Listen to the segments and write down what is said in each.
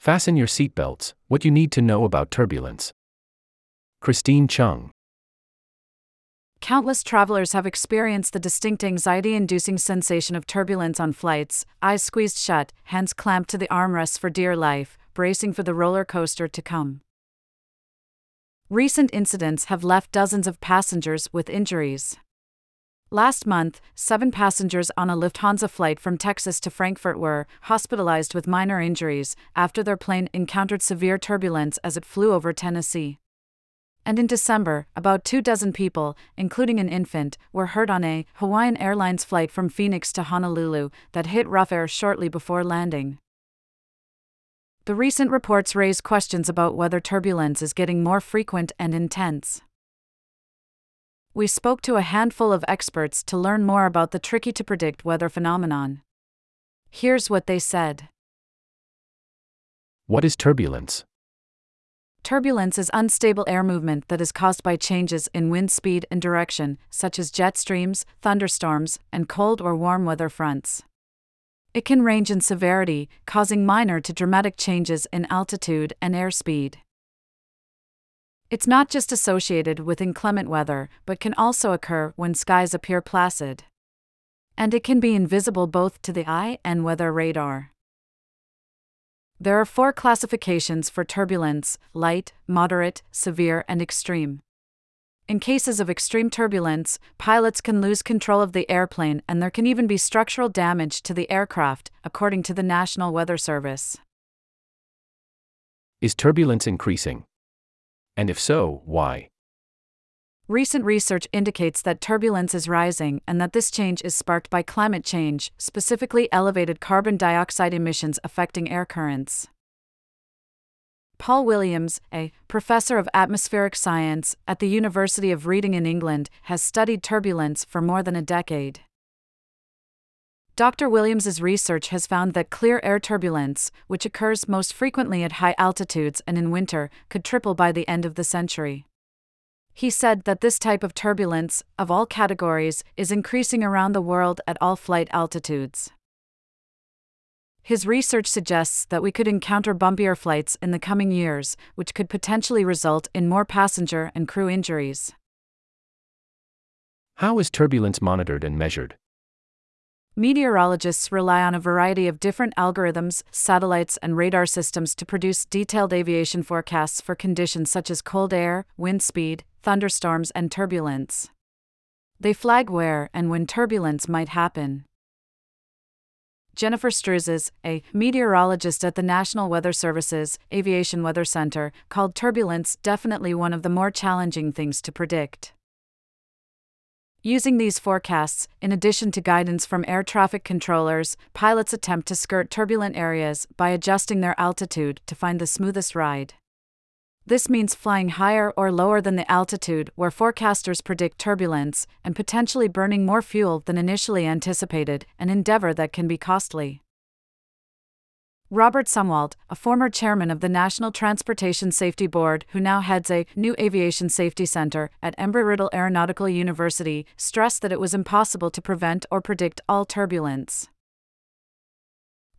Fasten your seatbelts, what you need to know about turbulence. Christine Chung. Countless travelers have experienced the distinct anxiety inducing sensation of turbulence on flights, eyes squeezed shut, hands clamped to the armrests for dear life, bracing for the roller coaster to come. Recent incidents have left dozens of passengers with injuries. Last month, seven passengers on a Lufthansa flight from Texas to Frankfurt were hospitalized with minor injuries after their plane encountered severe turbulence as it flew over Tennessee. And in December, about two dozen people, including an infant, were hurt on a Hawaiian Airlines flight from Phoenix to Honolulu that hit rough air shortly before landing. The recent reports raise questions about whether turbulence is getting more frequent and intense. We spoke to a handful of experts to learn more about the tricky to predict weather phenomenon. Here's what they said What is turbulence? Turbulence is unstable air movement that is caused by changes in wind speed and direction, such as jet streams, thunderstorms, and cold or warm weather fronts. It can range in severity, causing minor to dramatic changes in altitude and airspeed. It's not just associated with inclement weather, but can also occur when skies appear placid. And it can be invisible both to the eye and weather radar. There are four classifications for turbulence light, moderate, severe, and extreme. In cases of extreme turbulence, pilots can lose control of the airplane and there can even be structural damage to the aircraft, according to the National Weather Service. Is turbulence increasing? And if so, why? Recent research indicates that turbulence is rising and that this change is sparked by climate change, specifically elevated carbon dioxide emissions affecting air currents. Paul Williams, a professor of atmospheric science at the University of Reading in England, has studied turbulence for more than a decade. Dr. Williams's research has found that clear air turbulence, which occurs most frequently at high altitudes and in winter, could triple by the end of the century. He said that this type of turbulence, of all categories, is increasing around the world at all flight altitudes. His research suggests that we could encounter bumpier flights in the coming years, which could potentially result in more passenger and crew injuries. How is turbulence monitored and measured? Meteorologists rely on a variety of different algorithms, satellites, and radar systems to produce detailed aviation forecasts for conditions such as cold air, wind speed, thunderstorms, and turbulence. They flag where and when turbulence might happen. Jennifer Stroozas, a meteorologist at the National Weather Service's Aviation Weather Center, called turbulence definitely one of the more challenging things to predict. Using these forecasts, in addition to guidance from air traffic controllers, pilots attempt to skirt turbulent areas by adjusting their altitude to find the smoothest ride. This means flying higher or lower than the altitude where forecasters predict turbulence, and potentially burning more fuel than initially anticipated, an endeavor that can be costly. Robert Sumwalt, a former chairman of the National Transportation Safety Board who now heads a new aviation safety center at Embry-Riddle Aeronautical University, stressed that it was impossible to prevent or predict all turbulence.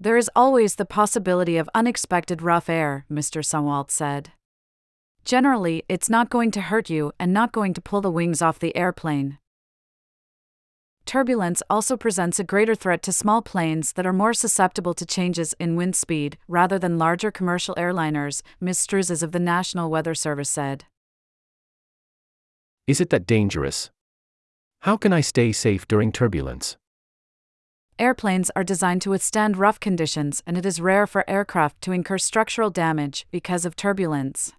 There is always the possibility of unexpected rough air, Mr. Sumwalt said. Generally, it's not going to hurt you and not going to pull the wings off the airplane. Turbulence also presents a greater threat to small planes that are more susceptible to changes in wind speed rather than larger commercial airliners, Ms. Stroozas of the National Weather Service said. Is it that dangerous? How can I stay safe during turbulence? Airplanes are designed to withstand rough conditions, and it is rare for aircraft to incur structural damage because of turbulence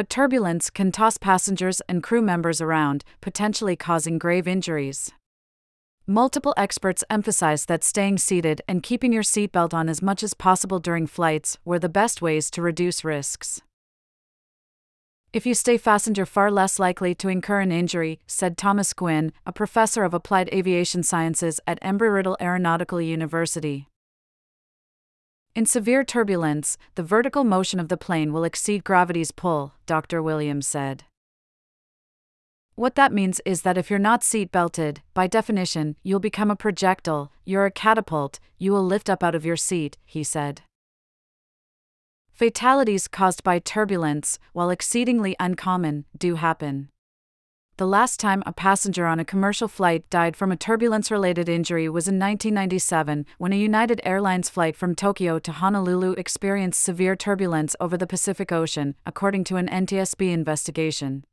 but turbulence can toss passengers and crew members around, potentially causing grave injuries. Multiple experts emphasize that staying seated and keeping your seatbelt on as much as possible during flights were the best ways to reduce risks. If you stay fastened, you're far less likely to incur an injury, said Thomas Guinn, a professor of applied aviation sciences at Embry-Riddle Aeronautical University. In severe turbulence, the vertical motion of the plane will exceed gravity's pull, Dr. Williams said. What that means is that if you're not seat belted, by definition, you'll become a projectile, you're a catapult, you will lift up out of your seat, he said. Fatalities caused by turbulence, while exceedingly uncommon, do happen. The last time a passenger on a commercial flight died from a turbulence related injury was in 1997 when a United Airlines flight from Tokyo to Honolulu experienced severe turbulence over the Pacific Ocean, according to an NTSB investigation.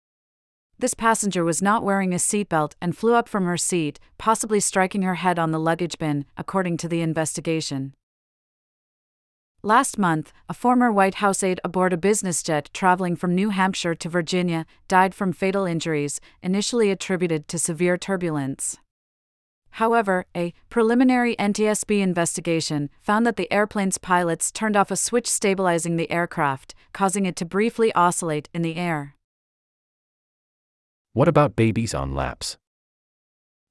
This passenger was not wearing a seatbelt and flew up from her seat, possibly striking her head on the luggage bin, according to the investigation. Last month, a former White House aide aboard a business jet traveling from New Hampshire to Virginia died from fatal injuries, initially attributed to severe turbulence. However, a preliminary NTSB investigation found that the airplane's pilots turned off a switch stabilizing the aircraft, causing it to briefly oscillate in the air. What about babies on laps?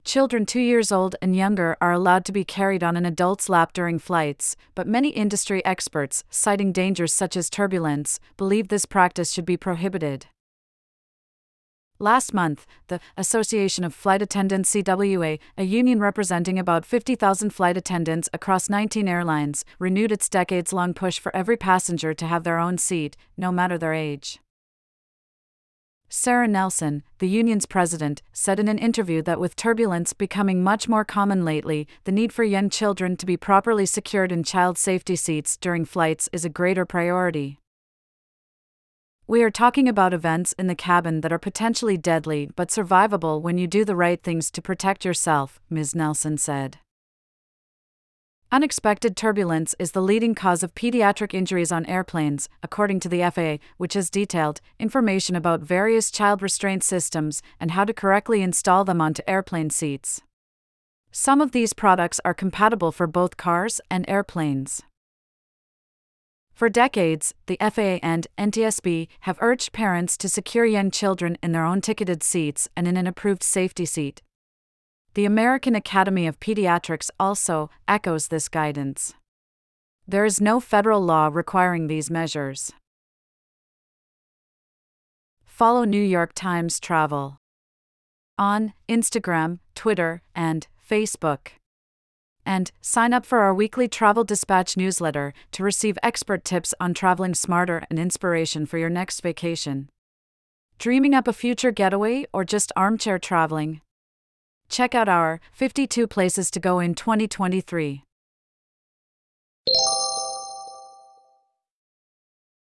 Children two years old and younger are allowed to be carried on an adult's lap during flights, but many industry experts, citing dangers such as turbulence, believe this practice should be prohibited. Last month, the Association of Flight Attendants CWA, a union representing about 50,000 flight attendants across 19 airlines, renewed its decades long push for every passenger to have their own seat, no matter their age. Sarah Nelson, the union's president, said in an interview that with turbulence becoming much more common lately, the need for young children to be properly secured in child safety seats during flights is a greater priority. We are talking about events in the cabin that are potentially deadly but survivable when you do the right things to protect yourself, Ms. Nelson said. Unexpected turbulence is the leading cause of pediatric injuries on airplanes, according to the FAA, which has detailed information about various child restraint systems and how to correctly install them onto airplane seats. Some of these products are compatible for both cars and airplanes. For decades, the FAA and NTSB have urged parents to secure young children in their own ticketed seats and in an approved safety seat. The American Academy of Pediatrics also echoes this guidance. There is no federal law requiring these measures. Follow New York Times Travel on Instagram, Twitter, and Facebook. And sign up for our weekly Travel Dispatch newsletter to receive expert tips on traveling smarter and inspiration for your next vacation. Dreaming up a future getaway or just armchair traveling? Check out our 52 Places to Go in 2023.